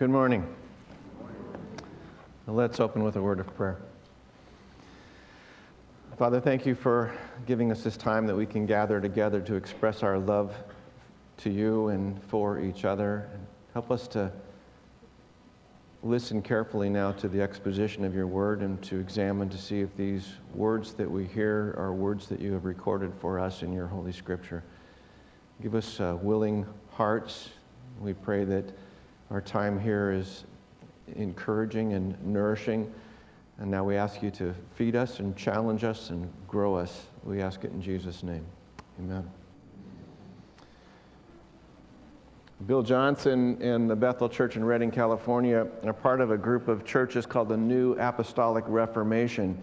Good morning. Let's open with a word of prayer. Father, thank you for giving us this time that we can gather together to express our love to you and for each other. Help us to listen carefully now to the exposition of your word and to examine to see if these words that we hear are words that you have recorded for us in your Holy Scripture. Give us uh, willing hearts. We pray that our time here is encouraging and nourishing. And now we ask you to feed us and challenge us and grow us. We ask it in Jesus' name. Amen. Bill Johnson and the Bethel Church in Redding, California, are part of a group of churches called the New Apostolic Reformation.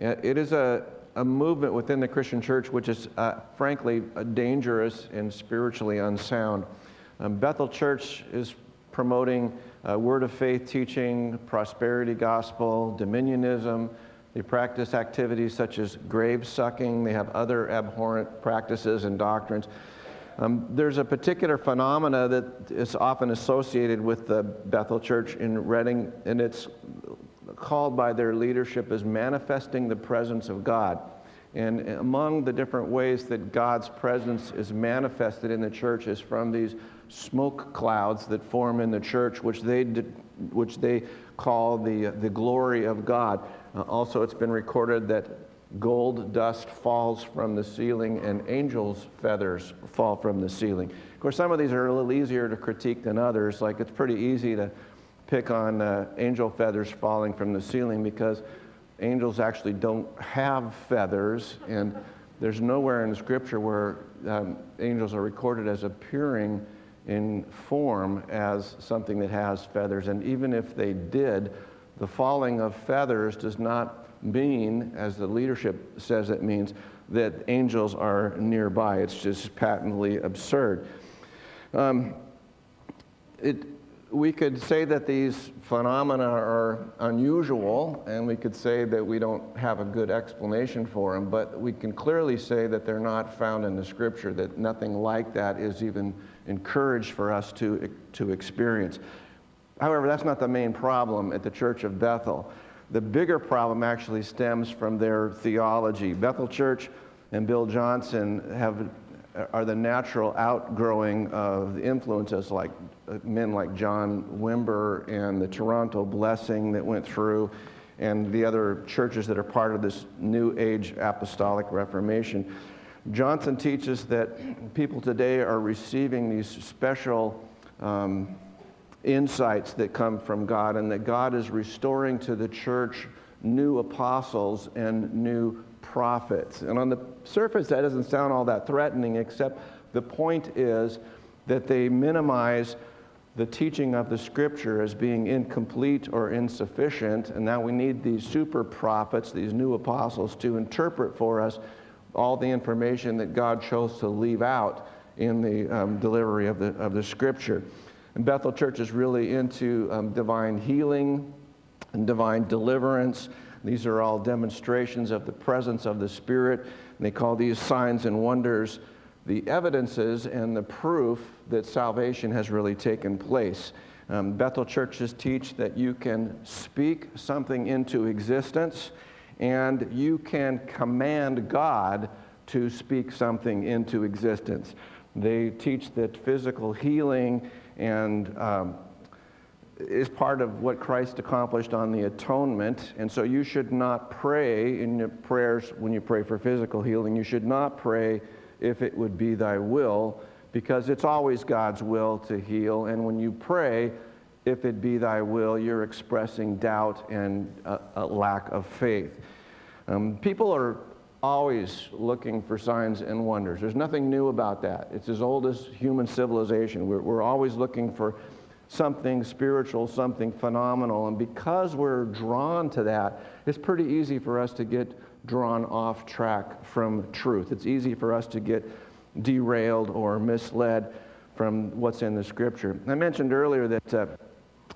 Uh, it is a, a movement within the Christian church which is, uh, frankly, dangerous and spiritually unsound. Um, Bethel Church is promoting uh, word of faith teaching, prosperity gospel, dominionism. They practice activities such as grave sucking. They have other abhorrent practices and doctrines. Um, there's a particular phenomena that is often associated with the Bethel Church in Redding, and it's called by their leadership as manifesting the presence of God. And among the different ways that God's presence is manifested in the church is from these smoke clouds that form in the church, which they, which they call the, the glory of God. Uh, also, it's been recorded that gold dust falls from the ceiling and angels' feathers fall from the ceiling. Of course, some of these are a little easier to critique than others. Like it's pretty easy to pick on uh, angel feathers falling from the ceiling because angels actually don't have feathers, and there's nowhere in scripture where um, angels are recorded as appearing in form as something that has feathers. And even if they did, the falling of feathers does not mean, as the leadership says it means, that angels are nearby. It's just patently absurd. Um, it, we could say that these phenomena are unusual, and we could say that we don't have a good explanation for them, but we can clearly say that they're not found in the scripture, that nothing like that is even encouraged for us to, to experience. However, that's not the main problem at the Church of Bethel. The bigger problem actually stems from their theology. Bethel Church and Bill Johnson have, are the natural outgrowing of influences like men like John Wimber and the Toronto Blessing that went through, and the other churches that are part of this New Age Apostolic Reformation. Johnson teaches that people today are receiving these special um, insights that come from God, and that God is restoring to the church new apostles and new prophets. And on the surface, that doesn't sound all that threatening, except the point is that they minimize the teaching of the scripture as being incomplete or insufficient, and now we need these super prophets, these new apostles, to interpret for us all the information that God chose to leave out in the um, delivery of the, of the scripture. And Bethel Church is really into um, divine healing and divine deliverance. These are all demonstrations of the presence of the Spirit. And they call these signs and wonders the evidences and the proof that salvation has really taken place. Um, Bethel churches teach that you can speak something into existence and you can command God to speak something into existence. They teach that physical healing and um, is part of what Christ accomplished on the atonement. And so you should not pray in your prayers when you pray for physical healing. You should not pray if it would be thy will, because it's always God's will to heal. And when you pray, if it be thy will, you're expressing doubt and a, a lack of faith. Um, people are always looking for signs and wonders. There's nothing new about that. It's as old as human civilization. We're, we're always looking for something spiritual, something phenomenal. And because we're drawn to that, it's pretty easy for us to get drawn off track from truth. It's easy for us to get derailed or misled from what's in the scripture. I mentioned earlier that uh,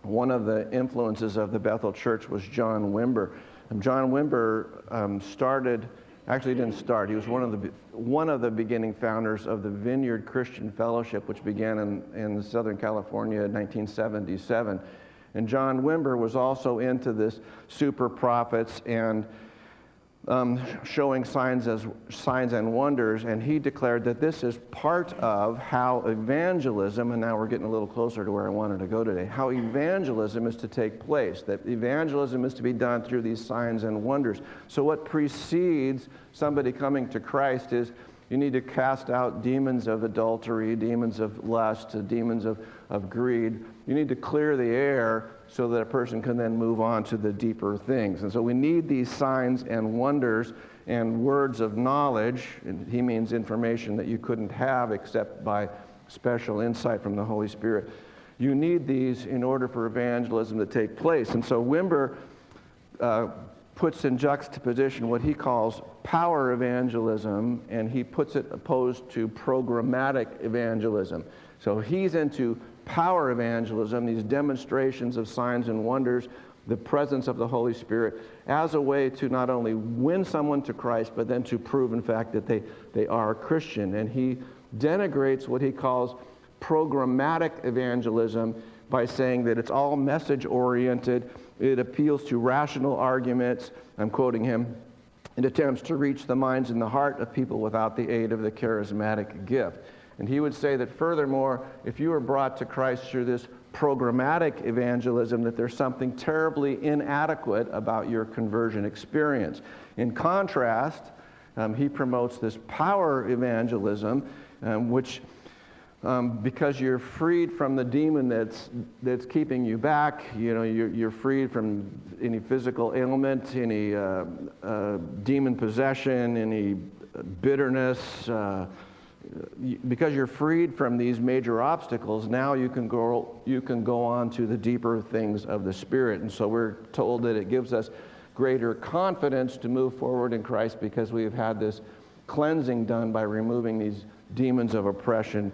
one of the influences of the Bethel Church was John Wimber. And John Wimber um, started actually didn't start. He was one of the, one of the beginning founders of the Vineyard Christian Fellowship, which began in, in Southern California in 1977. And John Wimber was also into this super prophets and um, showing signs as signs and wonders, and he declared that this is part of how evangelism, and now we're getting a little closer to where I wanted to go today, how evangelism is to take place. That evangelism is to be done through these signs and wonders. So what precedes somebody coming to Christ is you need to cast out demons of adultery, demons of lust, demons of, of greed. You need to clear the air so that a person can then move on to the deeper things. And so we need these signs and wonders and words of knowledge. And he means information that you couldn't have except by special insight from the Holy Spirit. You need these in order for evangelism to take place. And so Wimber uh, puts in juxtaposition what he calls power evangelism, and he puts it opposed to programmatic evangelism. So he's into power evangelism, these demonstrations of signs and wonders, the presence of the Holy Spirit, as a way to not only win someone to Christ, but then to prove, in fact, that they, they are a Christian. And he denigrates what he calls programmatic evangelism by saying that it's all message oriented, it appeals to rational arguments. I'm quoting him. It attempts to reach the minds and the heart of people without the aid of the charismatic gift. And he would say that furthermore, if you were brought to Christ through this programmatic evangelism, that there's something terribly inadequate about your conversion experience. In contrast, um, he promotes this power evangelism, um, which um, because you're freed from the demon that's, that's keeping you back. You know, you're, you're freed from any physical ailment, any uh, uh, demon possession, any bitterness, uh, because you're freed from these major obstacles, now you can go you can go on to the deeper things of the spirit. And so we're told that it gives us greater confidence to move forward in Christ because we have had this cleansing done by removing these demons of oppression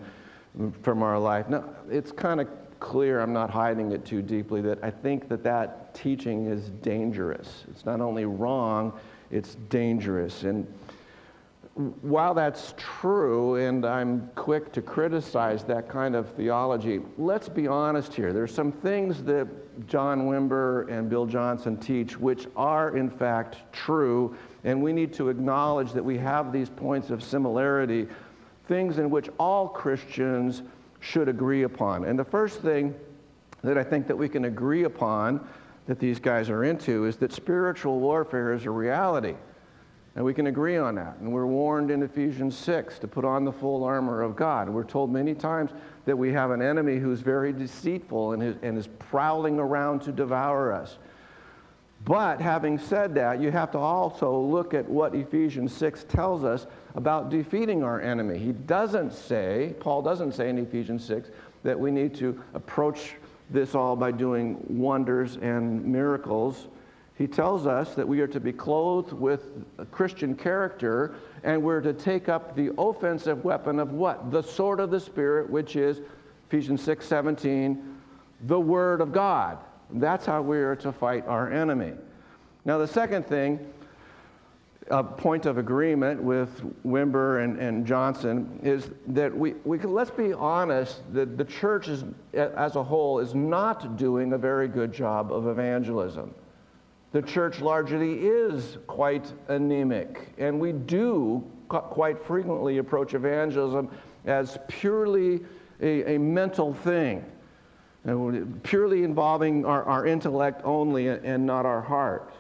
from our life. Now, it's kind of clear, I'm not hiding it too deeply, that I think that that teaching is dangerous. It's not only wrong, it's dangerous. And while that's true, and I'm quick to criticize that kind of theology, let's be honest here. There's some things that John Wimber and Bill Johnson teach which are, in fact, true, and we need to acknowledge that we have these points of similarity, things in which all Christians should agree upon. And the first thing that I think that we can agree upon that these guys are into is that spiritual warfare is a reality. And we can agree on that. And we're warned in Ephesians 6 to put on the full armor of God. We're told many times that we have an enemy who's very deceitful and is, and is prowling around to devour us. But having said that, you have to also look at what Ephesians 6 tells us about defeating our enemy. He doesn't say, Paul doesn't say in Ephesians 6, that we need to approach this all by doing wonders and miracles he tells us that we are to be clothed with Christian character and we're to take up the offensive weapon of what? The sword of the Spirit, which is Ephesians 6 17, the Word of God. That's how we are to fight our enemy. Now, the second thing, a point of agreement with Wimber and, and Johnson is that we, we can, let's be honest, that the church is, as a whole is not doing a very good job of evangelism the church largely is quite anemic. And we do quite frequently approach evangelism as purely a, a mental thing, uh, purely involving our, our intellect only and not our heart.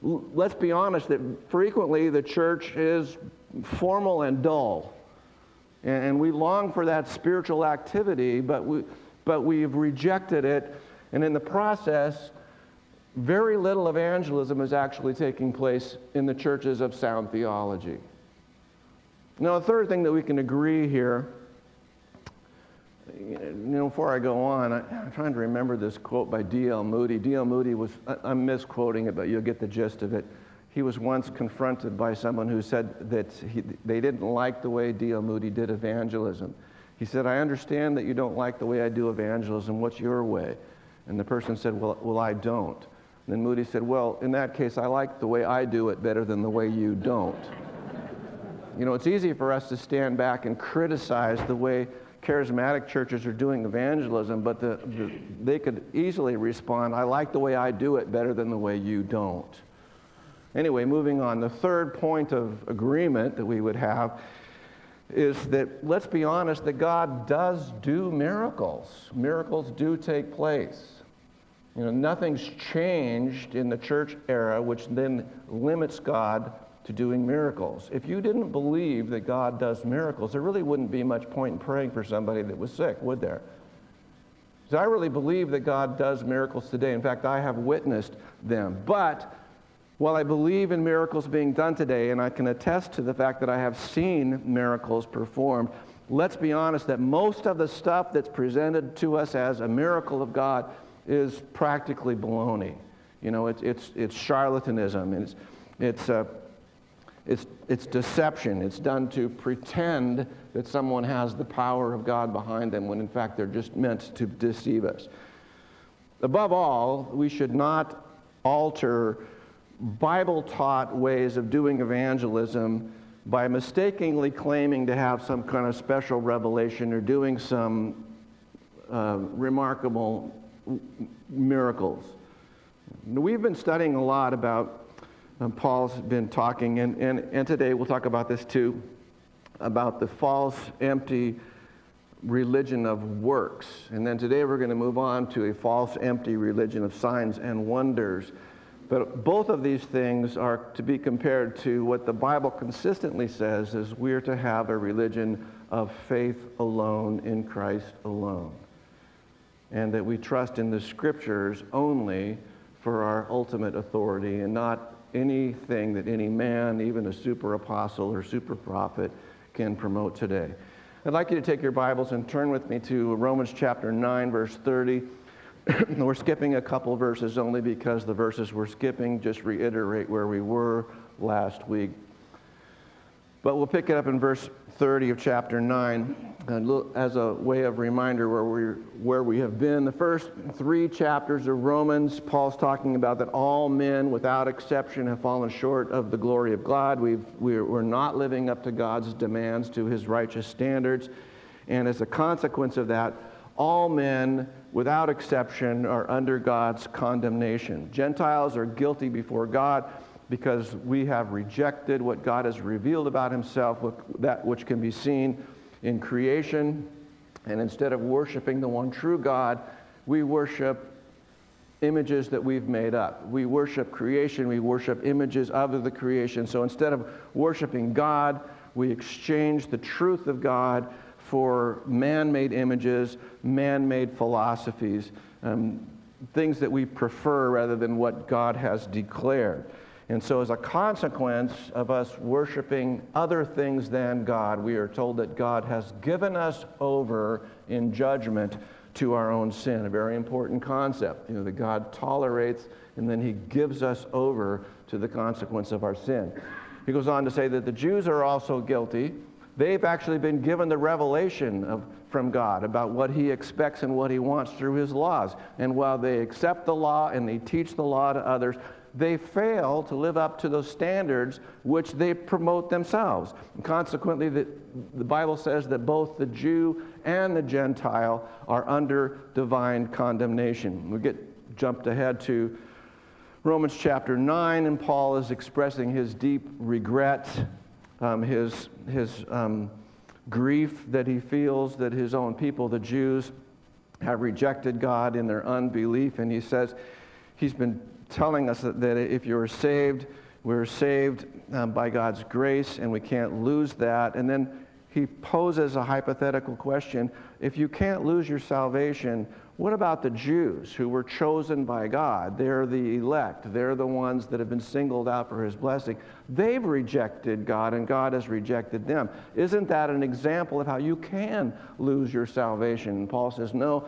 Let's be honest that frequently the church is formal and dull. And we long for that spiritual activity, but, we, but we've rejected it. And in the process, very little evangelism is actually taking place in the churches of sound theology. Now, the third thing that we can agree here, you know, before I go on, I, am trying to remember this quote by D.L. Moody. D.L. Moody was, I'm misquoting it, but you'll get the gist of it. He was once confronted by someone who said that he, they didn't like the way D.L. Moody did evangelism. He said, I understand that you don't like the way I do evangelism. What's your way? And the person said, Well, well I don't. Then Moody said, Well, in that case, I like the way I do it better than the way you don't. You know, it's easy for us to stand back and criticize the way charismatic churches are doing evangelism, but the, the, they could easily respond, I like the way I do it better than the way you don't. Anyway, moving on, the third point of agreement that we would have is that let's be honest that God does do miracles. Miracles do take place. You know, nothing's changed in the church era which then limits God to doing miracles. If you didn't believe that God does miracles, there really wouldn't be much point in praying for somebody that was sick, would there? Because I really believe that God does miracles today. In fact, I have witnessed them. But while I believe in miracles being done today, and I can attest to the fact that I have seen miracles performed, let's be honest that most of the stuff that's presented to us as a miracle of God is practically baloney. You know, it's, it's, it's charlatanism, it's, it's, uh, it's, it's deception. It's done to pretend that someone has the power of God behind them when in fact they're just meant to deceive us. Above all, we should not alter Bible taught ways of doing evangelism by mistakenly claiming to have some kind of special revelation or doing some uh, remarkable miracles. We've been studying a lot about, um, Paul's been talking, and, and, and today we'll talk about this too, about the false, empty religion of works. And then today we're going to move on to a false, empty religion of signs and wonders. But both of these things are to be compared to what the Bible consistently says is we're to have a religion of faith alone in Christ alone and that we trust in the scriptures only for our ultimate authority and not anything that any man, even a super apostle or super prophet, can promote today. I'd like you to take your Bibles and turn with me to Romans chapter 9, verse 30. we're skipping a couple verses only because the verses we're skipping just reiterate where we were last week. But we'll pick it up in verse 30 of chapter 9 as a way of reminder where we, where we have been. The first three chapters of Romans, Paul's talking about that all men, without exception, have fallen short of the glory of God. We've, we're, we're not living up to God's demands, to his righteous standards. And as a consequence of that, all men, without exception, are under God's condemnation. Gentiles are guilty before God because we have rejected what God has revealed about himself, that which can be seen in creation. And instead of worshiping the one true God, we worship images that we've made up. We worship creation, we worship images of the creation. So instead of worshiping God, we exchange the truth of God for man made images, man made philosophies, um, things that we prefer rather than what God has declared. And so, as a consequence of us worshiping other things than God, we are told that God has given us over in judgment to our own sin. A very important concept. You know, that God tolerates and then he gives us over to the consequence of our sin. He goes on to say that the Jews are also guilty. They've actually been given the revelation of, from God about what he expects and what he wants through his laws. And while they accept the law and they teach the law to others, they fail to live up to those standards which they promote themselves. And consequently, the, the Bible says that both the Jew and the Gentile are under divine condemnation. We get jumped ahead to Romans chapter 9, and Paul is expressing his deep regret, um, his, his um, grief that he feels that his own people, the Jews, have rejected God in their unbelief. And he says he's been telling us that, if you're saved, we're saved um, by God's grace and we can't lose that. And then he poses a hypothetical question if you can't lose your salvation, what about the Jews who were chosen by God? They're the elect, they're the ones that have been singled out for his blessing. They've rejected God, and God has rejected them. Isn't that an example of how you can lose your salvation? And Paul says, no.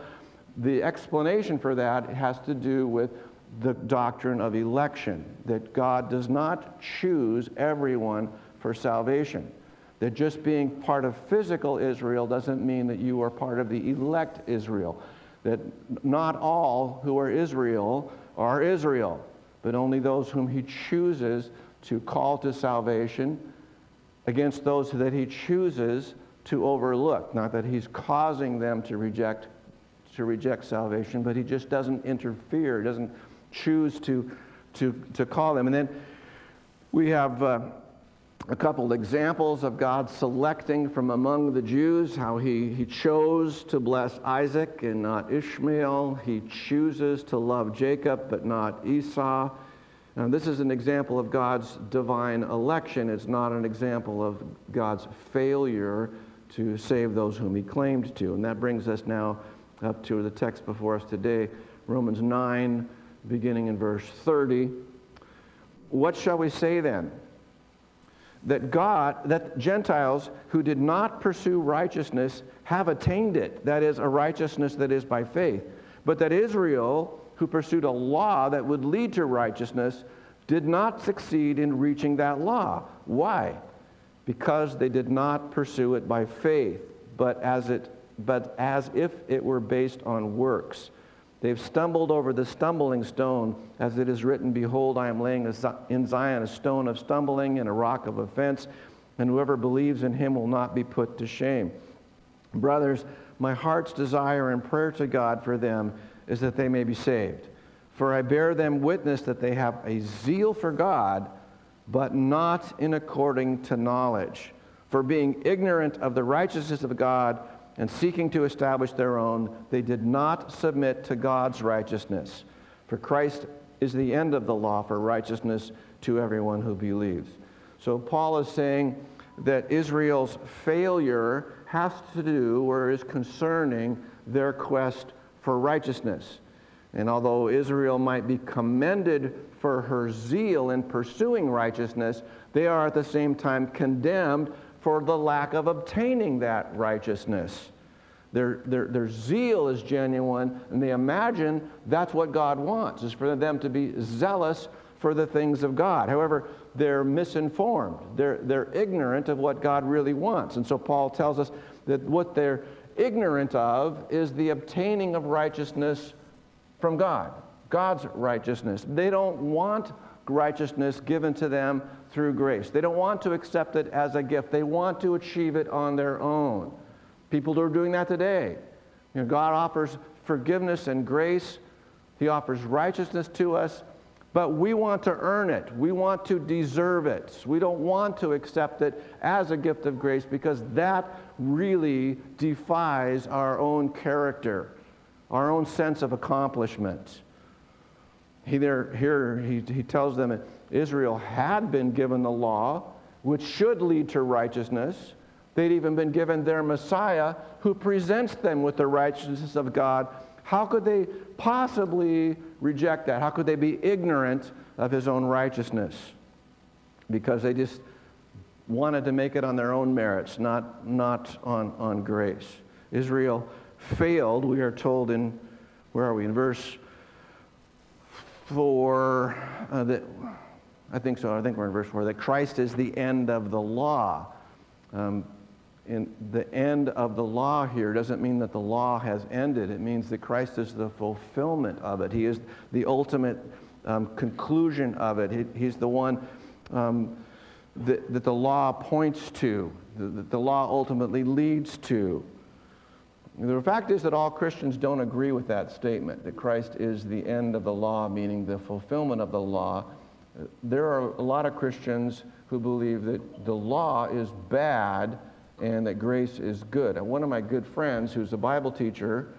The explanation for that has to do with the doctrine of election, that God does not choose everyone for salvation. That just being part of physical Israel doesn't mean that you are part of the elect Israel. That not all who are Israel are Israel, but only those whom he chooses to call to salvation against those that he chooses to overlook. Not that he's causing them to reject, to reject salvation, but he just doesn't interfere, doesn't choose to, to, to call them. And then we have uh, a couple examples of God selecting from among the Jews, how he, he chose to bless Isaac and not Ishmael. He chooses to love Jacob but not Esau. Now, this is an example of God's divine election. It's not an example of God's failure to save those whom he claimed to. And that brings us now up to the text before us today, Romans 9, beginning in verse 30. What shall we say then? That God, that Gentiles who did not pursue righteousness have attained it, that is, a righteousness that is by faith. But that Israel, who pursued a law that would lead to righteousness, did not succeed in reaching that law. Why? Because they did not pursue it by faith, but as, it, but as if it were based on works. They've stumbled over the stumbling stone, as it is written, Behold, I am laying in Zion a stone of stumbling and a rock of offense, and whoever believes in him will not be put to shame. Brothers, my heart's desire and prayer to God for them is that they may be saved. For I bear them witness that they have a zeal for God, but not in according to knowledge. For being ignorant of the righteousness of God, and seeking to establish their own, they did not submit to God's righteousness. For Christ is the end of the law for righteousness to everyone who believes. So Paul is saying that Israel's failure has to do or is concerning their quest for righteousness. And although Israel might be commended for her zeal in pursuing righteousness, they are at the same time condemned for the lack of obtaining that righteousness. Their, their, their zeal is genuine, and they imagine that's what God wants, is for them to be zealous for the things of God. However, they're misinformed. They're, they're ignorant of what God really wants. And so Paul tells us that what they're ignorant of is the obtaining of righteousness from God, God's righteousness. They don't want righteousness given to them through grace. They don't want to accept it as a gift. They want to achieve it on their own. People are doing that today. You know, God offers forgiveness and grace. He offers righteousness to us, but we want to earn it. We want to deserve it. We don't want to accept it as a gift of grace because that really defies our own character, our own sense of accomplishment. He there, here he, he tells them Israel had been given the law, which should lead to righteousness. They'd even been given their Messiah who presents them with the righteousness of God. How could they possibly reject that? How could they be ignorant of his own righteousness? Because they just wanted to make it on their own merits, not, not on, on grace. Israel failed, we are told in, where are we, in verse 4, uh, that, I think so, I think we're in verse 4, that Christ is the end of the law. Um, in the end of the law here doesn't mean that the law has ended. It means that Christ is the fulfillment of it. He is the ultimate um, conclusion of it. He, he's the one um, that, that the law points to, that the law ultimately leads to. The fact is that all Christians don't agree with that statement, that Christ is the end of the law, meaning the fulfillment of the law. There are a lot of Christians who believe that the law is bad and that grace is good. And one of my good friends, who's a Bible teacher,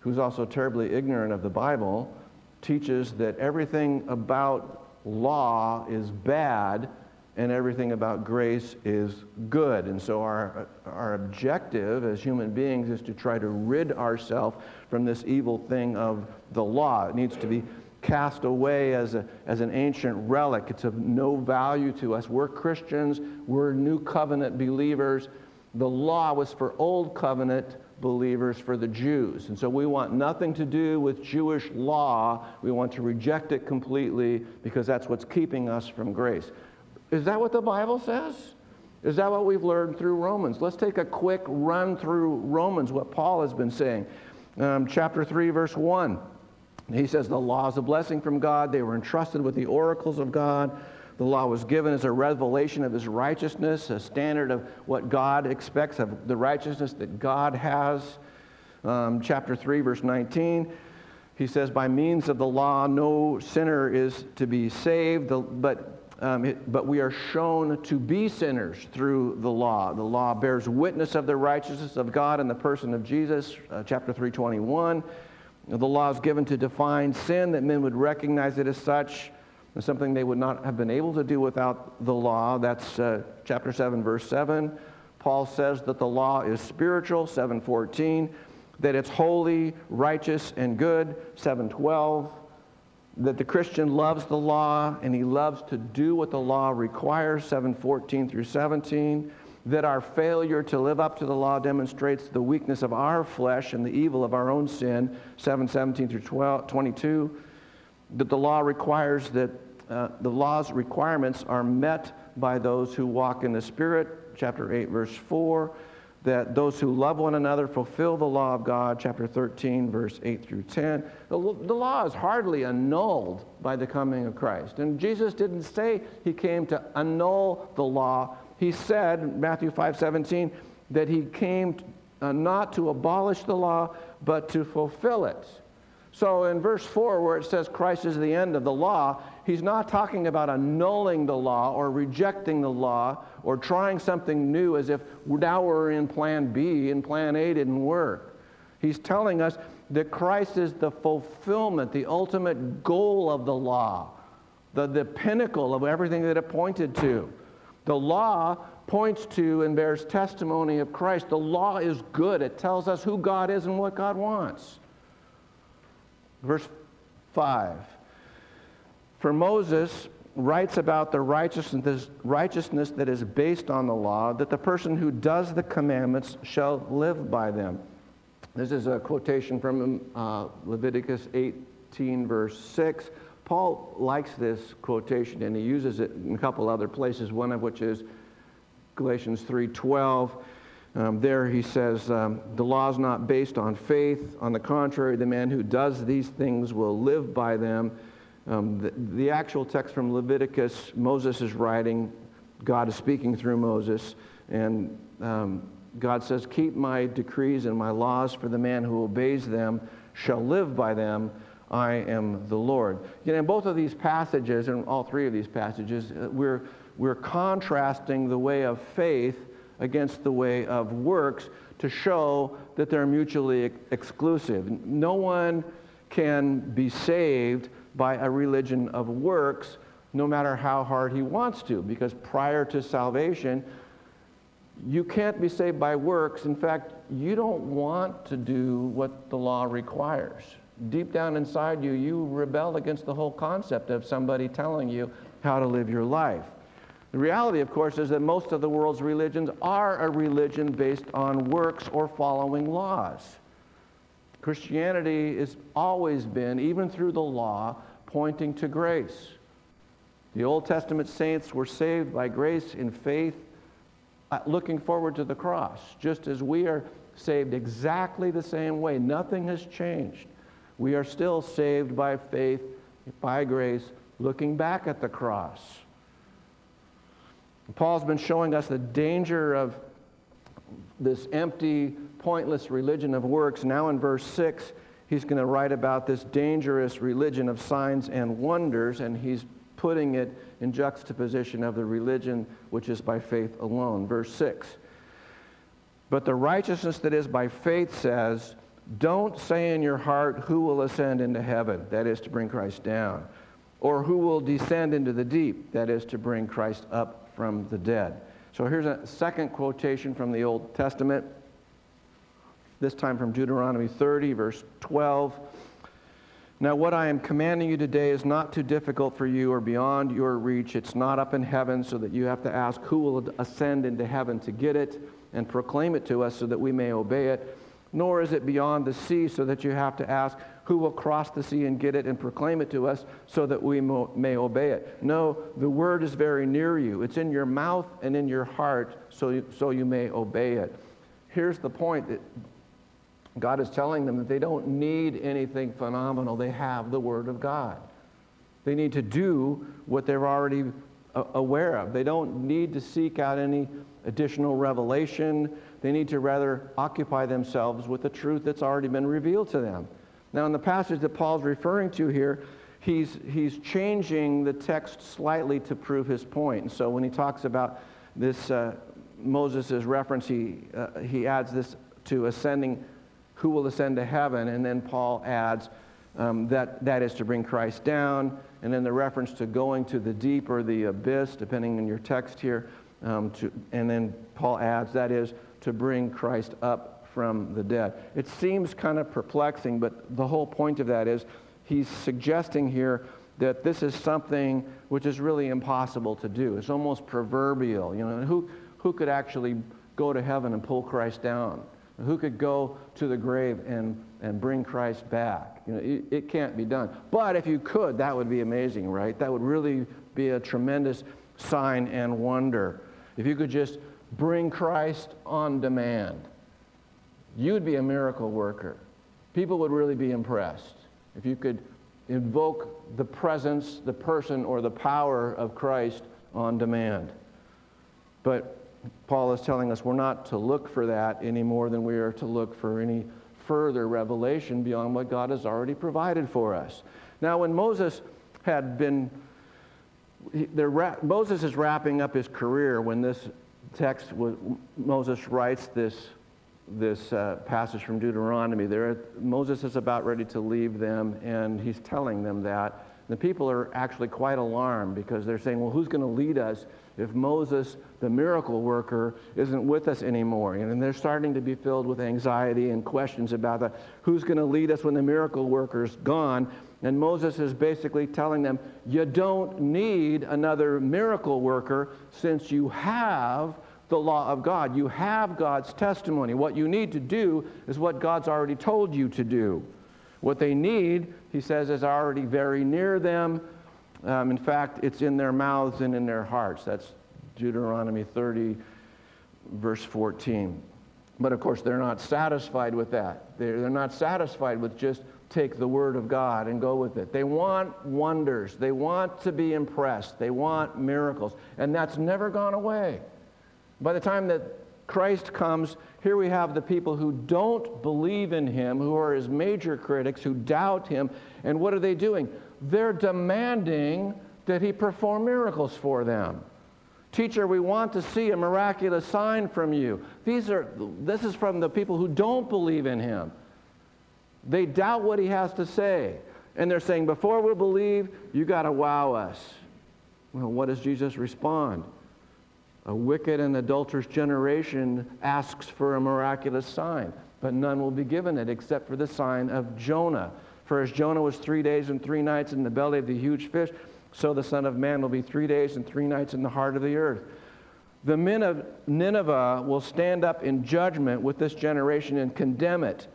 who's also terribly ignorant of the Bible, teaches that everything about law is bad and everything about grace is good. And so our, our objective as human beings is to try to rid ourselves from this evil thing of the law. It needs to be cast away as, a, as an ancient relic. It's of no value to us. We're Christians, we're new covenant believers. The law was for old covenant believers, for the Jews. And so we want nothing to do with Jewish law. We want to reject it completely because that's what's keeping us from grace. Is that what the Bible says? Is that what we've learned through Romans? Let's take a quick run through Romans, what Paul has been saying. Um, chapter 3, verse 1. He says, The law is a blessing from God. They were entrusted with the oracles of God. The law was given as a revelation of his righteousness, a standard of what God expects of the righteousness that God has. Um, chapter 3, verse 19. He says, By means of the law, no sinner is to be saved, but, um, it, but we are shown to be sinners through the law. The law bears witness of the righteousness of God in the person of Jesus, uh, chapter 321. The law is given to define sin, that men would recognize it as such something they would not have been able to do without the law. That's uh, chapter 7, verse 7. Paul says that the law is spiritual, 714, that it's holy, righteous, and good, 712, that the Christian loves the law and he loves to do what the law requires, 714 through 17, that our failure to live up to the law demonstrates the weakness of our flesh and the evil of our own sin, 717 through 12, 22, that the law requires that uh, the law's requirements are met by those who walk in the Spirit, chapter 8, verse 4, that those who love one another fulfill the law of God, chapter 13, verse 8 through 10. The, the law is hardly annulled by the coming of Christ. And Jesus didn't say he came to annul the law. He said, Matthew 5, 17, that he came uh, not to abolish the law, but to fulfill it. So in verse 4, where it says Christ is the end of the law, he's not talking about annulling the law or rejecting the law or trying something new as if now we're in plan B and plan A didn't work. He's telling us that Christ is the fulfillment, the ultimate goal of the law, the, the pinnacle of everything that it pointed to. The law points to and bears testimony of Christ. The law is good, it tells us who God is and what God wants. Verse 5. For Moses writes about the righteousness, righteousness that is based on the law, that the person who does the commandments shall live by them. This is a quotation from uh, Leviticus 18, verse 6. Paul likes this quotation and he uses it in a couple other places, one of which is Galatians 3:12. Um, there he says, um, The law is not based on faith. On the contrary, the man who does these things will live by them. Um, the, the, actual text from Leviticus, Moses is writing, God is speaking through Moses, and um, God says, Keep my decrees and my laws, for the man who obeys them shall live by them. I am the Lord. You in both of these passages, and all three of these passages, uh, we're, we're contrasting the way of faith against the way of works to show that they're mutually exclusive. No one can be saved by a religion of works, no matter how hard he wants to, because prior to salvation, you can't be saved by works. In fact, you don't want to do what the law requires. Deep down inside you, you rebel against the whole concept of somebody telling you how to live your life. The reality, of course, is that most of the world's religions are a religion based on works or following laws. Christianity has always been, even through the law, pointing to grace. The Old Testament saints were saved by grace in faith, uh, looking forward to the cross, just as we are saved exactly the same way. Nothing has changed. We are still saved by faith, by grace, looking back at the cross. Paul's been showing us the danger of this empty, pointless religion of works. Now, in verse 6, he's going to write about this dangerous religion of signs and wonders, and he's putting it in juxtaposition of the religion which is by faith alone. Verse 6 But the righteousness that is by faith says, Don't say in your heart, Who will ascend into heaven? That is to bring Christ down. Or who will descend into the deep? That is to bring Christ up from the dead. So here's a second quotation from the Old Testament, this time from Deuteronomy 30, verse 12. Now, what I am commanding you today is not too difficult for you or beyond your reach. It's not up in heaven, so that you have to ask who will ascend into heaven to get it and proclaim it to us so that we may obey it. Nor is it beyond the sea, so that you have to ask who will cross the sea and get it and proclaim it to us so that we may obey it. No, the word is very near you. It's in your mouth and in your heart so you, so you may obey it. Here's the point that God is telling them that they don't need anything phenomenal. They have the word of God. They need to do what they're already uh, aware of. They don't need to seek out any additional revelation. They need to rather occupy themselves with the truth that's already been revealed to them. Now, in the passage that Paul's referring to here, he's, he's changing the text slightly to prove his point. And so when he talks about this, uh, Moses' reference, he, uh, he adds this to ascending, who will ascend to heaven, and then Paul adds um, that that is to bring Christ down, and then the reference to going to the deep or the abyss, depending on your text here, um, to, and then Paul adds that is to bring Christ up from the dead. It seems kind of perplexing, but the whole point of that is he's suggesting here that this is something which is really impossible to do. It's almost proverbial. You know, who, who could actually go to heaven and pull Christ down? Who could go to the grave and, and bring Christ back? You know, it, it can't be done. But if you could, that would be amazing, right? That would really be a tremendous sign and wonder. If you could just bring Christ on demand, you'd be a miracle worker. People would really be impressed if you could invoke the presence, the person, or the power of Christ on demand. But Paul is telling us we're not to look for that any more than we are to look for any further revelation beyond what God has already provided for us. Now, when Moses had been, Moses is wrapping up his career when this text, Moses writes this, this uh, passage from Deuteronomy. There, Moses is about ready to leave them, and he's telling them that. The people are actually quite alarmed because they're saying, well, who's going to lead us if Moses, the miracle worker, isn't with us anymore? And they're starting to be filled with anxiety and questions about that. Who's going to lead us when the miracle worker's gone? And Moses is basically telling them, you don't need another miracle worker since you have the law of God. You have God's testimony. What you need to do is what God's already told you to do. What they need, he says, is already very near them. Um, in fact, it's in their mouths and in their hearts. That's Deuteronomy 30, verse 14. But of course, they're not satisfied with that. They're, they're not satisfied with just take the word of God and go with it. They want wonders. They want to be impressed. They want miracles. And that's never gone away. By the time that Christ comes, here we have the people who don't believe in him, who are his major critics, who doubt him. And what are they doing? They're demanding that he perform miracles for them. Teacher, we want to see a miraculous sign from you. These are, this is from the people who don't believe in him. They doubt what he has to say. And they're saying, before we believe, you got to wow us. Well, what does Jesus respond? A wicked and adulterous generation asks for a miraculous sign, but none will be given it except for the sign of Jonah. For as Jonah was three days and three nights in the belly of the huge fish, so the Son of Man will be three days and three nights in the heart of the earth. The men of Nineveh will stand up in judgment with this generation and condemn it.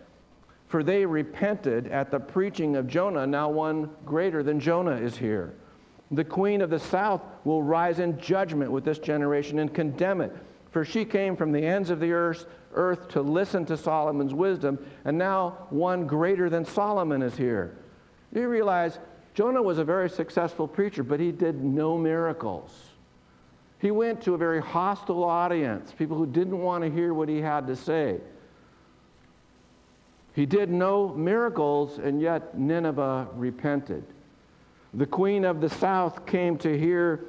For they repented at the preaching of Jonah. Now one greater than Jonah is here. The queen of the south will rise in judgment with this generation and condemn it. For she came from the ends of the earth, earth to listen to Solomon's wisdom, and now one greater than Solomon is here. You realize Jonah was a very successful preacher, but he did no miracles. He went to a very hostile audience, people who didn't want to hear what he had to say. He did no miracles, and yet Nineveh repented. The queen of the south came to hear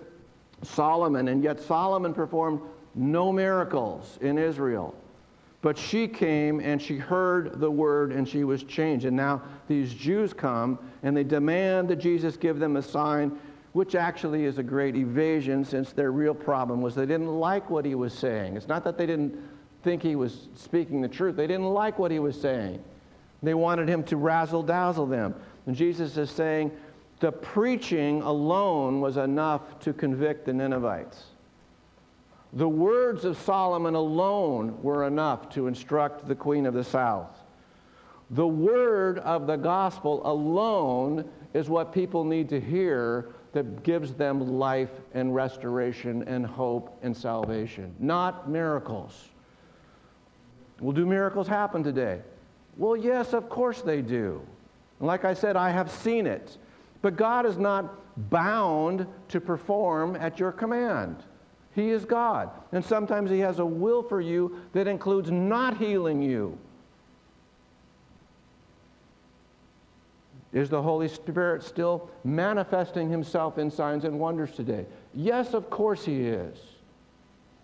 Solomon, and yet Solomon performed no miracles in Israel. But she came and she heard the word and she was changed. And now these Jews come and they demand that Jesus give them a sign, which actually is a great evasion since their real problem was they didn't like what he was saying. It's not that they didn't think he was speaking the truth, they didn't like what he was saying. They wanted him to razzle dazzle them. And Jesus is saying, the preaching alone was enough to convict the Ninevites. The words of Solomon alone were enough to instruct the queen of the south. The word of the gospel alone is what people need to hear that gives them life and restoration and hope and salvation, not miracles. Well, do miracles happen today? Well, yes, of course they do. And like I said, I have seen it. But God is not bound to perform at your command. He is God. And sometimes He has a will for you that includes not healing you. Is the Holy Spirit still manifesting Himself in signs and wonders today? Yes, of course He is.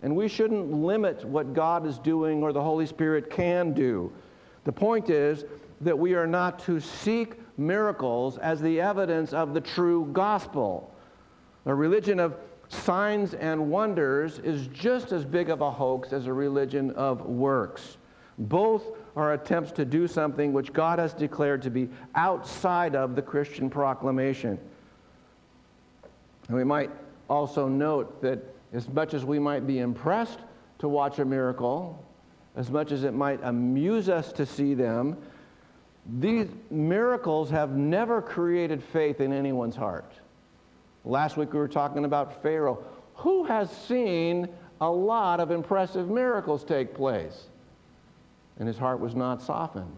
And we shouldn't limit what God is doing or the Holy Spirit can do. The point is that we are not to seek miracles as the evidence of the true gospel. A religion of signs and wonders is just as big of a hoax as a religion of works. Both are attempts to do something which God has declared to be outside of the Christian proclamation. And we might also note that as much as we might be impressed to watch a miracle, as much as it might amuse us to see them, these miracles have never created faith in anyone's heart. Last week we were talking about Pharaoh. Who has seen a lot of impressive miracles take place? And his heart was not softened.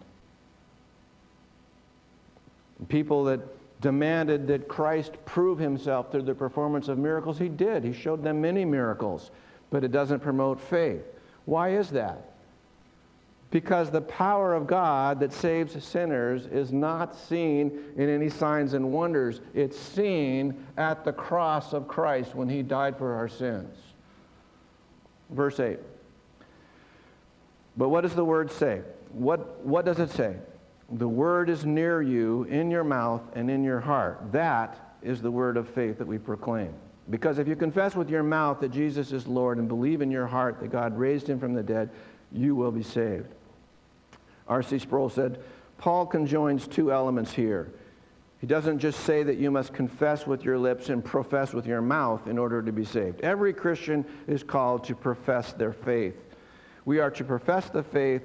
People that demanded that Christ prove himself through the performance of miracles, he did. He showed them many miracles, but it doesn't promote faith. Why is that? Because the power of God that saves sinners is not seen in any signs and wonders. It's seen at the cross of Christ when he died for our sins. Verse 8. But what does the word say? What, what does it say? The word is near you, in your mouth and in your heart. That is the word of faith that we proclaim. Because if you confess with your mouth that Jesus is Lord and believe in your heart that God raised him from the dead, you will be saved. R.C. Sproul said, Paul conjoins two elements here. He doesn't just say that you must confess with your lips and profess with your mouth in order to be saved. Every Christian is called to profess their faith. We are to profess the faith,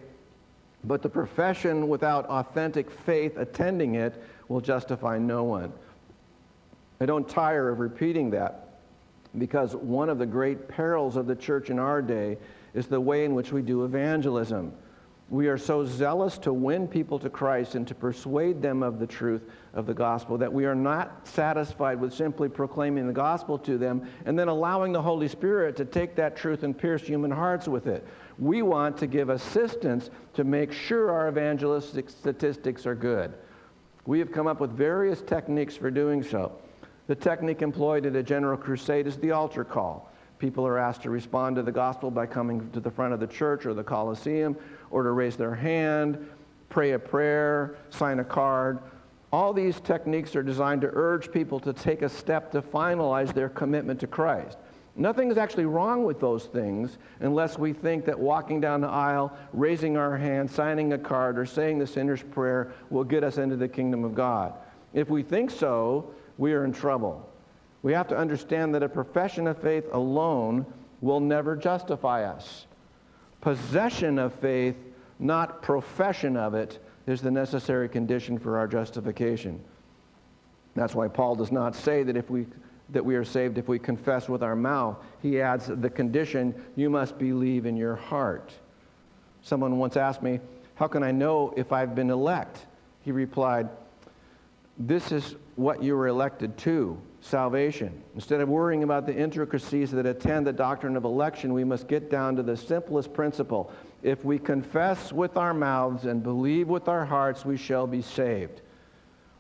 but the profession without authentic faith attending it will justify no one. I don't tire of repeating that because one of the great perils of the church in our day is the way in which we do evangelism. We are so zealous to win people to Christ and to persuade them of the truth of the gospel that we are not satisfied with simply proclaiming the gospel to them and then allowing the Holy Spirit to take that truth and pierce human hearts with it. We want to give assistance to make sure our evangelistic statistics are good. We have come up with various techniques for doing so. The technique employed at a general crusade is the altar call. People are asked to respond to the gospel by coming to the front of the church or the Colosseum or to raise their hand, pray a prayer, sign a card. All these techniques are designed to urge people to take a step to finalize their commitment to Christ. Nothing is actually wrong with those things unless we think that walking down the aisle, raising our hand, signing a card, or saying the sinner's prayer will get us into the kingdom of God. If we think so, we are in trouble we have to understand that a profession of faith alone will never justify us. Possession of faith, not profession of it, is the necessary condition for our justification. That's why Paul does not say that if we that we are saved if we confess with our mouth. He adds the condition, you must believe in your heart. Someone once asked me, How can I know if I've been elect? He replied, This is what you were elected to salvation. Instead of worrying about the intricacies that attend the doctrine of election, we must get down to the simplest principle. If we confess with our mouths and believe with our hearts, we shall be saved.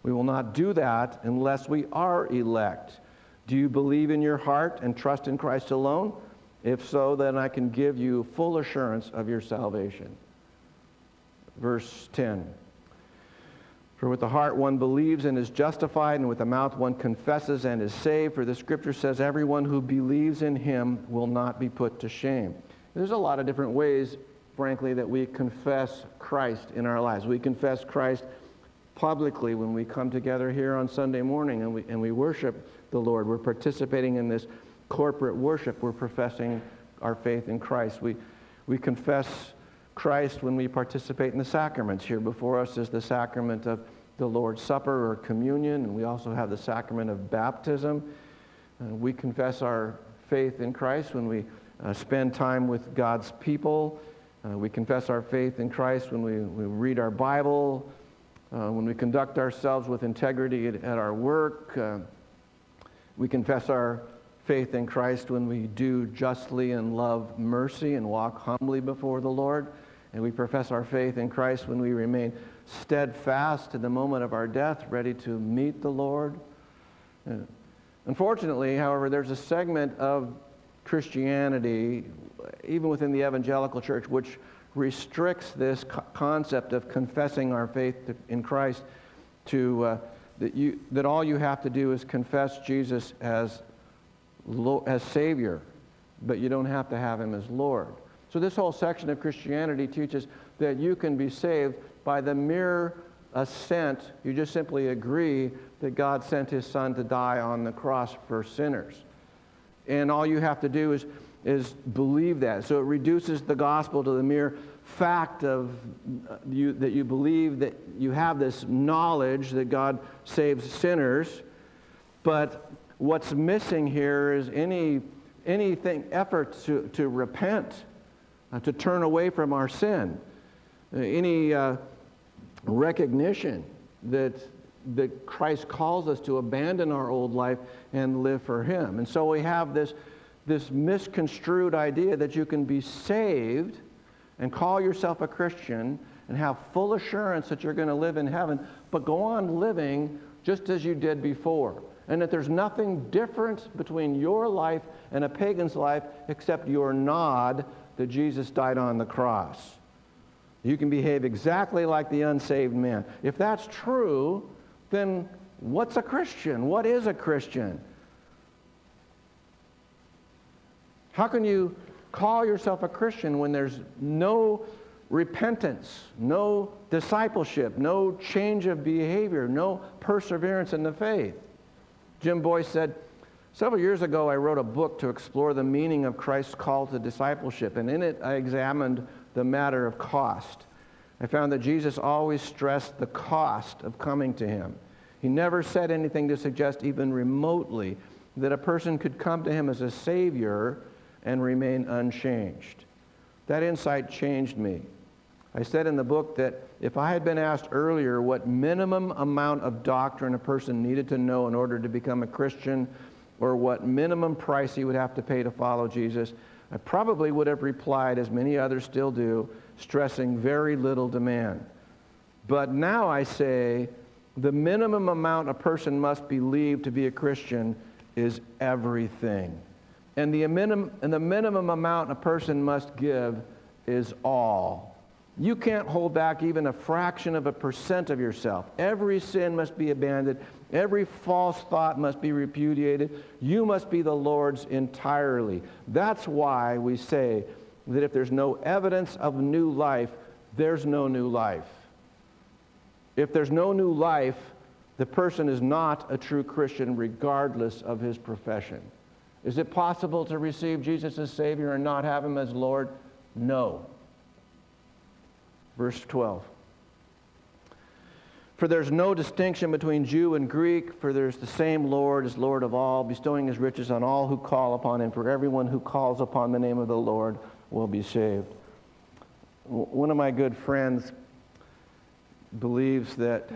We will not do that unless we are elect. Do you believe in your heart and trust in Christ alone? If so, then I can give you full assurance of your salvation. Verse 10. For with the heart one believes and is justified, and with the mouth one confesses and is saved. For the scripture says, Everyone who believes in him will not be put to shame. There's a lot of different ways, frankly, that we confess Christ in our lives. We confess Christ publicly when we come together here on Sunday morning and we, and we worship the Lord. We're participating in this corporate worship. We're professing our faith in Christ. We, we confess Christ when we participate in the sacraments. Here before us is the sacrament of the Lord's Supper or communion, and we also have the sacrament of baptism. Uh, we confess our faith in Christ when we uh, spend time with God's people. Uh, we confess our faith in Christ when we, we read our Bible. uh, when we conduct ourselves with integrity at, at our work. Uh, we confess our faith in Christ when we do justly and love mercy and walk humbly before the Lord. And we profess our faith in Christ when we remain steadfast to the moment of our death, ready to meet the Lord. Unfortunately, however, there's a segment of Christianity, even within the evangelical church, which restricts this co- concept of confessing our faith to, in Christ to uh, that, you, that all you have to do is confess Jesus as, as Savior, but you don't have to have Him as Lord. So, this whole section of Christianity teaches that you can be saved by the mere assent. You just simply agree that God sent His Son to die on the cross for sinners. And all you have to do is, is believe that. So, it reduces the gospel to the mere fact of uh, you, that you believe that you have this knowledge that God saves sinners, but what's missing here is any anything effort to, to repent, uh, to turn away from our sin, uh, any uh, recognition that that Christ calls us to abandon our old life and live for Him. And so we have this, this misconstrued idea that you can be saved and call yourself a Christian and have full assurance that you're going to live in heaven, but go on living just as you did before. And that there's nothing different between your life and a pagan's life except your nod that Jesus died on the cross. You can behave exactly like the unsaved man. If that's true, then what's a Christian? What is a Christian? How can you call yourself a Christian when there's no repentance, no discipleship, no change of behavior, no perseverance in the faith. Jim Boice said, Several years ago, I wrote a book to explore the meaning of Christ's call to discipleship, and in it, I examined the matter of cost. I found that Jesus always stressed the cost of coming to him. He never said anything to suggest, even remotely, that a person could come to him as a Savior and remain unchanged. That insight changed me. I said in the book that if I had been asked earlier what minimum amount of doctrine a person needed to know in order to become a Christian, or what minimum price he would have to pay to follow Jesus, I probably would have replied, as many others still do, stressing very little demand. But now I say the minimum amount a person must believe to be a Christian is everything. And the, minimum, and the minimum amount a person must give is all. You can't hold back even a fraction of a percent of yourself. Every sin must be abandoned. Every false thought must be repudiated. You must be the Lord's entirely. That's why we say that if there's no evidence of new life, there's no new life. If there's no new life, the person is not a true Christian regardless of his profession. Is it possible to receive Jesus as Savior and not have Him as Lord? No. Verse 12. For there's no distinction between Jew and Greek, for there's the same Lord as Lord of all, bestowing his riches on all who call upon him. For everyone who calls upon the name of the Lord will be saved. One of my good friends believes that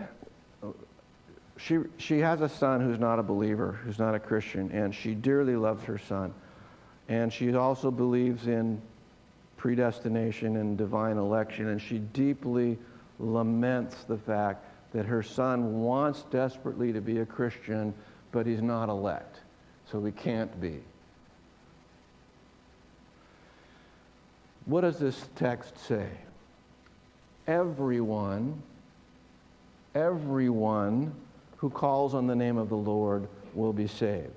she, she has a son who's not a believer, who's not a Christian, and she dearly loves her son. And she also believes in predestination and divine election, and she deeply laments the fact that her son wants desperately to be a Christian, but he's not elect, so he can't be. What does this text say? Everyone, everyone who calls on the name of the Lord will be saved.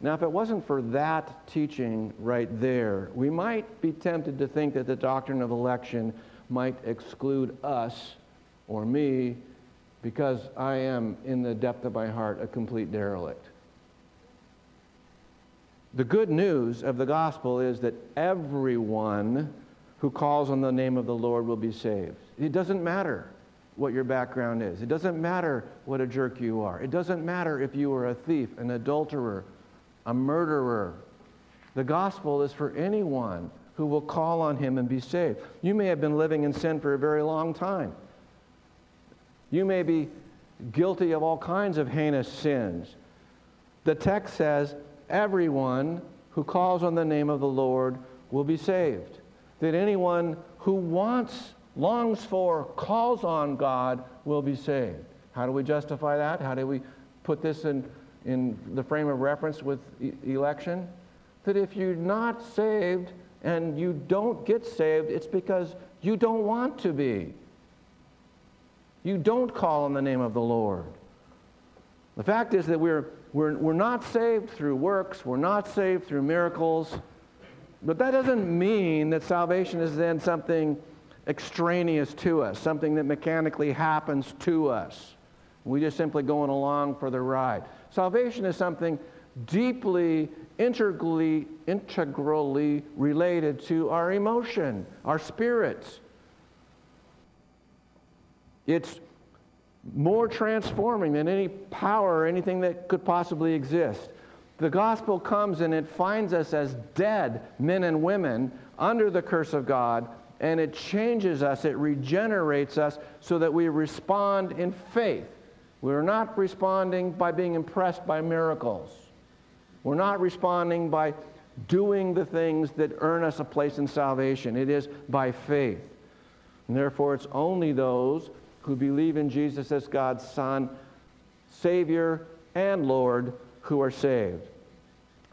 Now, if it wasn't for that teaching right there, we might be tempted to think that the doctrine of election might exclude us or me because I am, in the depth of my heart, a complete derelict. The good news of the gospel is that everyone who calls on the name of the Lord will be saved. It doesn't matter what your background is. It doesn't matter what a jerk you are. It doesn't matter if you are a thief, an adulterer, a murderer. The gospel is for anyone who will call on him and be saved. You may have been living in sin for a very long time. You may be guilty of all kinds of heinous sins. The text says, everyone who calls on the name of the Lord will be saved. That anyone who wants, longs for, calls on God will be saved. How do we justify that? How do we put this in, in the frame of reference with e- election? That if you're not saved and you don't get saved, it's because you don't want to be. You don't call on the name of the Lord. The fact is that we're, we're, we're not saved through works, we're not saved through miracles, but that doesn't mean that salvation is then something extraneous to us, something that mechanically happens to us. We're just simply going along for the ride. Salvation is something deeply, integrally, integrally related to our emotion, our spirits. It's more transforming than any power or anything that could possibly exist. The gospel comes and it finds us as dead men and women under the curse of God, and it changes us, it regenerates us so that we respond in faith. We're not responding by being impressed by miracles. We're not responding by doing the things that earn us a place in salvation. It is by faith. And therefore, it's only those who believe in Jesus as God's Son, Savior, and Lord who are saved.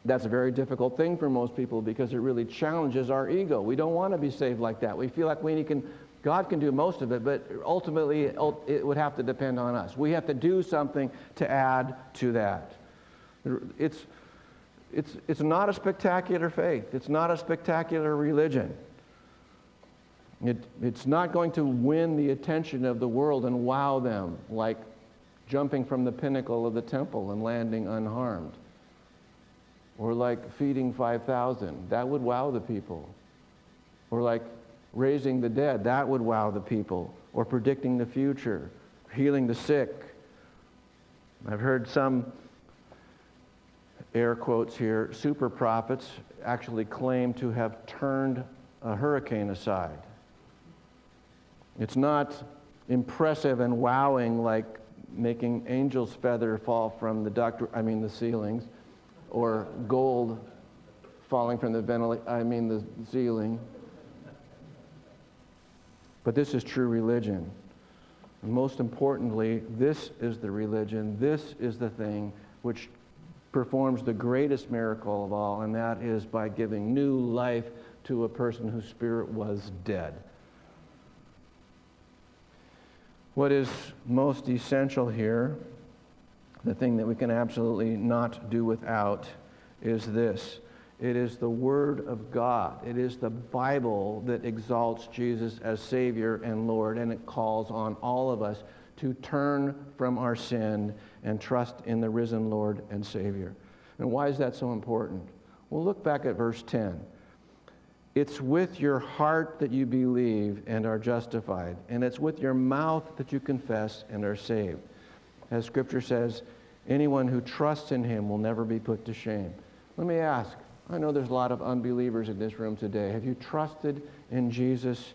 That's a very difficult thing for most people because it really challenges our ego. We don't want to be saved like that. We feel like we can, God can do most of it, but ultimately it would have to depend on us. We have to do something to add to that. It's, it's, it's not a spectacular faith, it's not a spectacular religion. It, it's not going to win the attention of the world and wow them like jumping from the pinnacle of the temple and landing unharmed. Or like feeding 5,000. That would wow the people. Or like raising the dead. That would wow the people. Or predicting the future. Healing the sick. I've heard some air quotes here, super prophets actually claim to have turned a hurricane aside. It's not impressive and wowing like making angel's feather fall from the duct, I mean the ceilings, or gold falling from the ventilation, I mean the ceiling. But this is true religion. And most importantly, this is the religion, this is the thing which performs the greatest miracle of all, and that is by giving new life to a person whose spirit was dead. What is most essential here, the thing that we can absolutely not do without, is this it is the Word of God. It is the Bible that exalts Jesus as Savior and Lord, and it calls on all of us to turn from our sin and trust in the risen Lord and Savior. And why is that so important? Well, look back at verse 10. It's with your heart that you believe and are justified, and it's with your mouth that you confess and are saved. As Scripture says, anyone who trusts in him will never be put to shame. Let me ask I know there's a lot of unbelievers in this room today. Have you trusted in Jesus?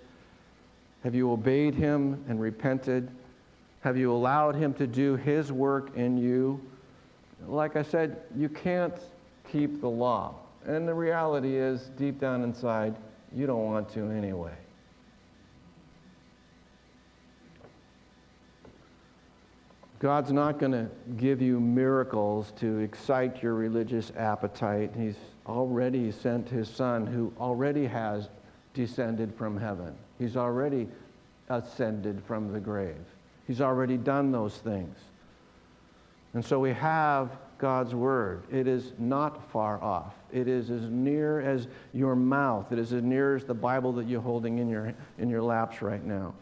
Have you obeyed him and repented? Have you allowed him to do his work in you? Like I said, you can't keep the law. And the reality is, deep down inside, you don't want to anyway. God's not going to give you miracles to excite your religious appetite. He's already sent his son who already has descended from heaven. He's already ascended from the grave. He's already done those things. And so we have God's word. It is not far off. It is as near as your mouth. It is as near as the Bible that you're holding in your, in your laps right now.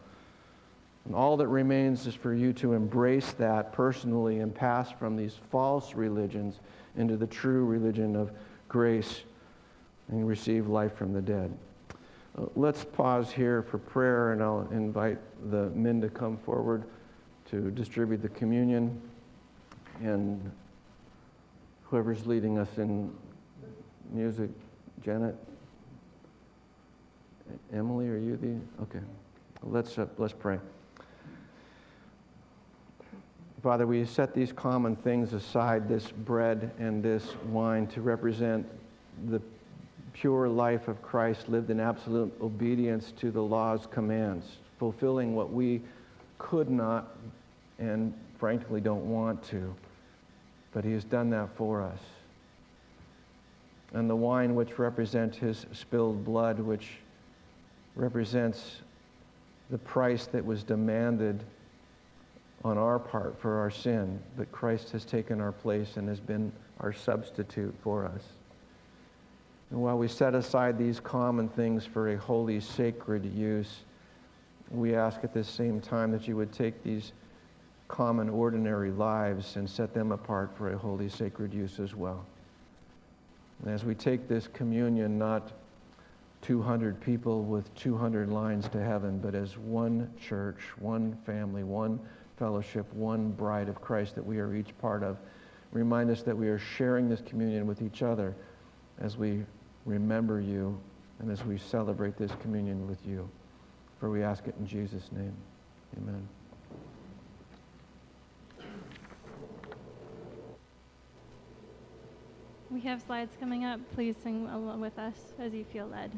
And all that remains is for you to embrace that personally and pass from these false religions into the true religion of grace and receive life from the dead. Uh, let's pause here for prayer, and I'll invite the men to come forward to distribute the communion. And whoever's leading us in music, Janet, Emily, are you the? Okay. Let's, uh, let's pray. Father, we set these common things aside, this bread and this wine, to represent the pure life of Christ lived in absolute obedience to the law's commands, fulfilling what we could not and frankly don't want to. But he has done that for us. And the wine, which represents his spilled blood, which represents the price that was demanded on our part for our sin, but Christ has taken our place and has been our substitute for us. And while we set aside these common things for a holy, sacred use, we ask at the same time that you would take these common, ordinary lives and set them apart for a holy, sacred use as well. And as we take this communion, not 200 people with 200 lines to heaven, but as one church, one family, one fellowship, one bride of Christ that we are each part of, remind us that we are sharing this communion with each other as we remember you and as we celebrate this communion with you. For we ask it in Jesus' name. Amen. We have slides coming up. Please sing along with us as you feel led.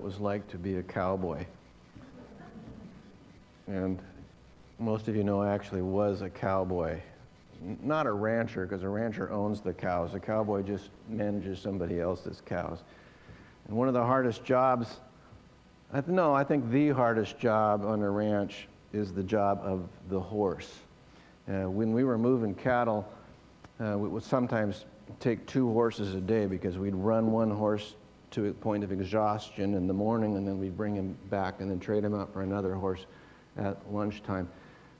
It was like to be a cowboy. And most of you know I actually was a cowboy. Not a rancher, because a rancher owns the cows. A cowboy just manages somebody else's cows. And one of the hardest jobs, no, I think the hardest job on a ranch is the job of the horse. Uh, when we were moving cattle, uh, we would sometimes take two horses a day because we'd run one horse to a point of exhaustion in the morning and then we'd bring him back and then trade him out for another horse at lunchtime.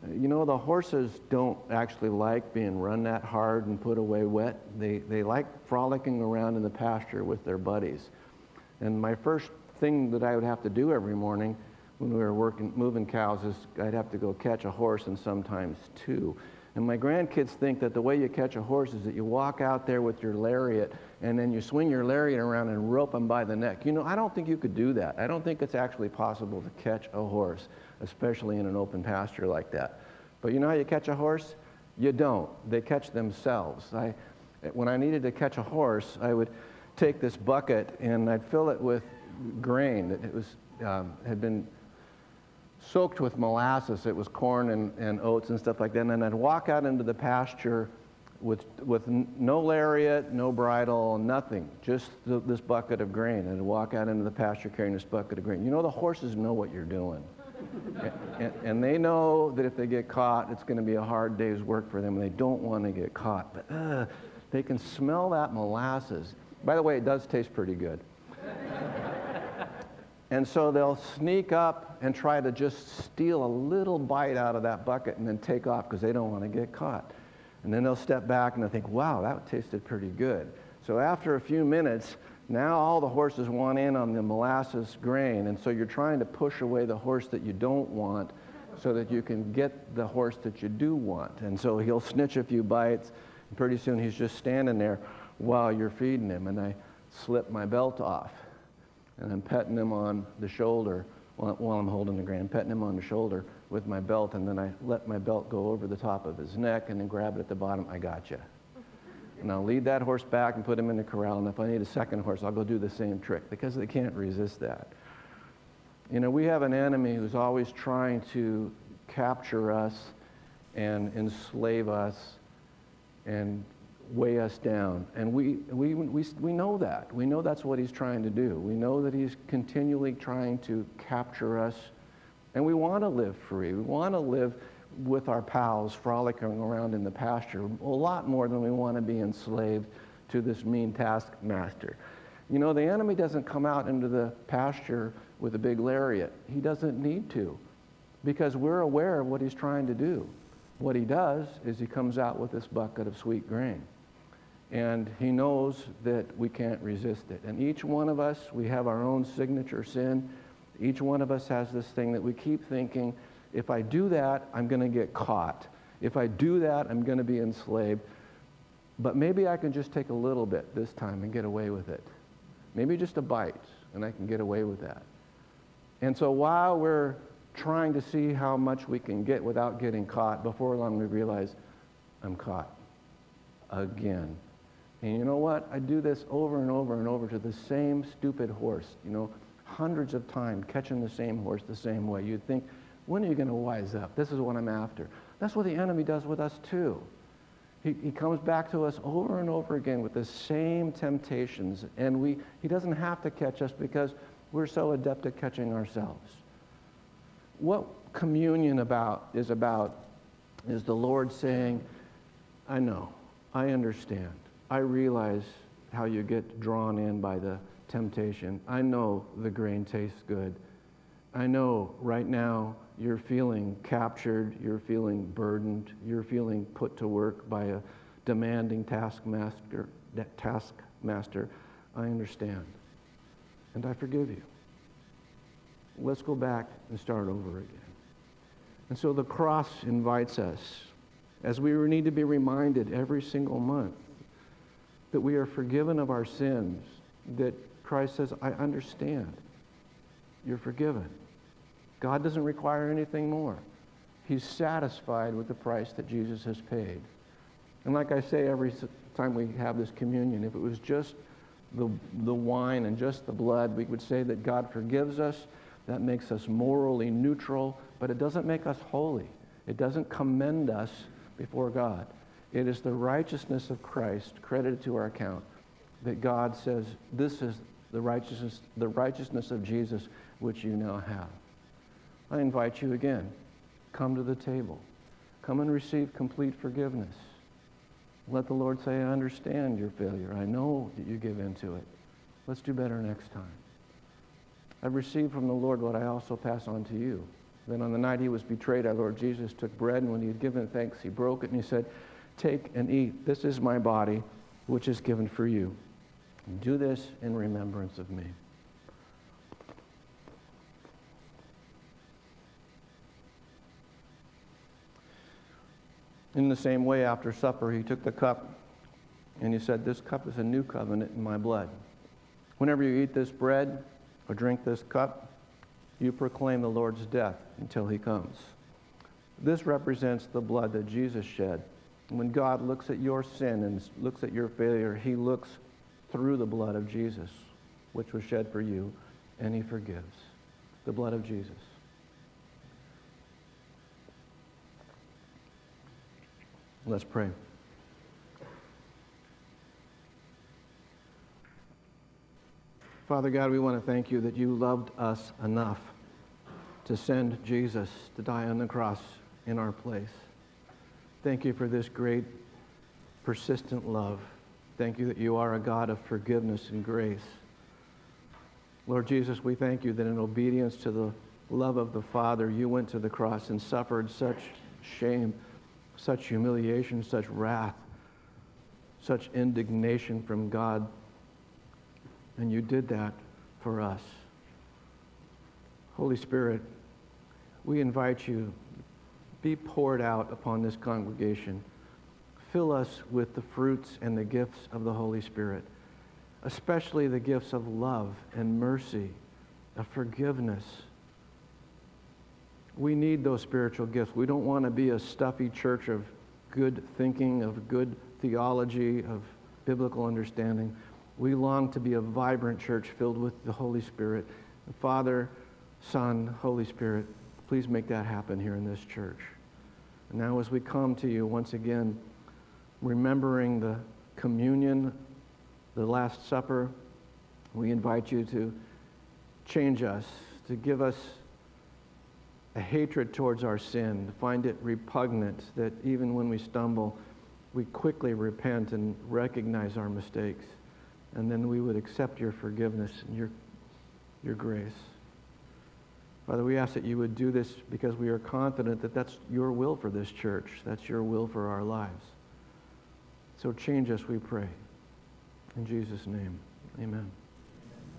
You know, the horses don't actually like being run that hard and put away wet. They, they like frolicking around in the pasture with their buddies. And my first thing that I would have to do every morning when we were working, moving cows is I'd have to go catch a horse and sometimes two. And my grandkids think that the way you catch a horse is that you walk out there with your lariat and then you swing your lariat around and rope them by the neck. You know, I don't think you could do that. I don't think it's actually possible to catch a horse, especially in an open pasture like that. But you know how you catch a horse? You don't. They catch themselves. I, when I needed to catch a horse, I would take this bucket and I'd fill it with grain that was, um, had been soaked with molasses. It was corn and, and oats and stuff like that. And I'd walk out into the pasture with, with no lariat, no bridle, nothing, just th- this bucket of grain. And I'd walk out into the pasture carrying this bucket of grain. You know, the horses know what you're doing. and, and, and they know that if they get caught, it's going to be a hard day's work for them. And they don't want to get caught. But uh, they can smell that molasses. By the way, it does taste pretty good. And so they'll sneak up and try to just steal a little bite out of that bucket and then take off because they don't want to get caught. And then they'll step back and they'll think, wow, that tasted pretty good. So after a few minutes, now all the horses want in on the molasses grain. And so you're trying to push away the horse that you don't want so that you can get the horse that you do want. And so he'll snitch a few bites, and pretty soon he's just standing there while you're feeding him. And I slip my belt off and I'm petting him on the shoulder while, while I'm holding the grain, petting him on the shoulder with my belt, and then I let my belt go over the top of his neck and then grab it at the bottom. I got you. And I'll lead that horse back and put him in the corral, and if I need a second horse, I'll go do the same trick because they can't resist that. You know, we have an enemy who's always trying to capture us and enslave us and weigh us down. And we, we, we, we know that. We know that's what he's trying to do. We know that he's continually trying to capture us. And we want to live free. We want to live with our pals frolicking around in the pasture a lot more than we want to be enslaved to this mean taskmaster. You know, the enemy doesn't come out into the pasture with a big lariat. He doesn't need to because we're aware of what he's trying to do. What he does is he comes out with this bucket of sweet grain. And he knows that we can't resist it. And each one of us, we have our own signature sin. Each one of us has this thing that we keep thinking, if I do that, I'm going to get caught. If I do that, I'm going to be enslaved. But maybe I can just take a little bit this time and get away with it. Maybe just a bite, and I can get away with that. And so while we're trying to see how much we can get without getting caught, before long we realize I'm caught again. And you know what? I do this over and over and over to the same stupid horse, you know, hundreds of times, catching the same horse the same way. You'd think, when are you going to wise up? This is what I'm after. That's what the enemy does with us, too. He, he comes back to us over and over again with the same temptations, and we, he doesn't have to catch us because we're so adept at catching ourselves. What communion about is about is the Lord saying, I know, I understand. I realize how you get drawn in by the temptation. I know the grain tastes good. I know right now you're feeling captured, you're feeling burdened, you're feeling put to work by a demanding taskmaster. taskmaster. I understand. And I forgive you. Let's go back and start over again. And so the cross invites us, as we need to be reminded every single month, that we are forgiven of our sins, that Christ says, I understand. You're forgiven. God doesn't require anything more. He's satisfied with the price that Jesus has paid. And like I say every time we have this communion, if it was just the, the wine and just the blood, we would say that God forgives us. That makes us morally neutral, but it doesn't make us holy. It doesn't commend us before God. It is the righteousness of Christ credited to our account that God says, This is the righteousness, the righteousness of Jesus which you now have. I invite you again, come to the table. Come and receive complete forgiveness. Let the Lord say, I understand your failure. I know that you give in to it. Let's do better next time. I've received from the Lord what I also pass on to you. Then on the night he was betrayed, our Lord Jesus took bread, and when he had given thanks, he broke it, and he said, Take and eat. This is my body, which is given for you. Do this in remembrance of me. In the same way, after supper, he took the cup and he said, This cup is a new covenant in my blood. Whenever you eat this bread or drink this cup, you proclaim the Lord's death until he comes. This represents the blood that Jesus shed. When God looks at your sin and looks at your failure, he looks through the blood of Jesus, which was shed for you, and he forgives. The blood of Jesus. Let's pray. Father God, we want to thank you that you loved us enough to send Jesus to die on the cross in our place. Thank you for this great, persistent love. Thank you that you are a God of forgiveness and grace. Lord Jesus, we thank you that in obedience to the love of the Father, you went to the cross and suffered such shame such humiliation, such wrath, such indignation from God. And you did that for us. Holy Spirit, we invite you, be poured out upon this congregation. Fill us with the fruits and the gifts of the Holy Spirit, especially the gifts of love and mercy, of forgiveness we need those spiritual gifts. We don't want to be a stuffy church of good thinking, of good theology, of biblical understanding. We long to be a vibrant church filled with the Holy Spirit. the Father, Son, Holy Spirit, please make that happen here in this church. And now, as we come to you once again, remembering the communion, the Last Supper, we invite you to change us, to give us a hatred towards our sin, to find it repugnant that even when we stumble, we quickly repent and recognize our mistakes. And then we would accept your forgiveness and your, your grace. Father, we ask that you would do this because we are confident that that's your will for this church. That's your will for our lives. So change us, we pray. In Jesus' name, amen.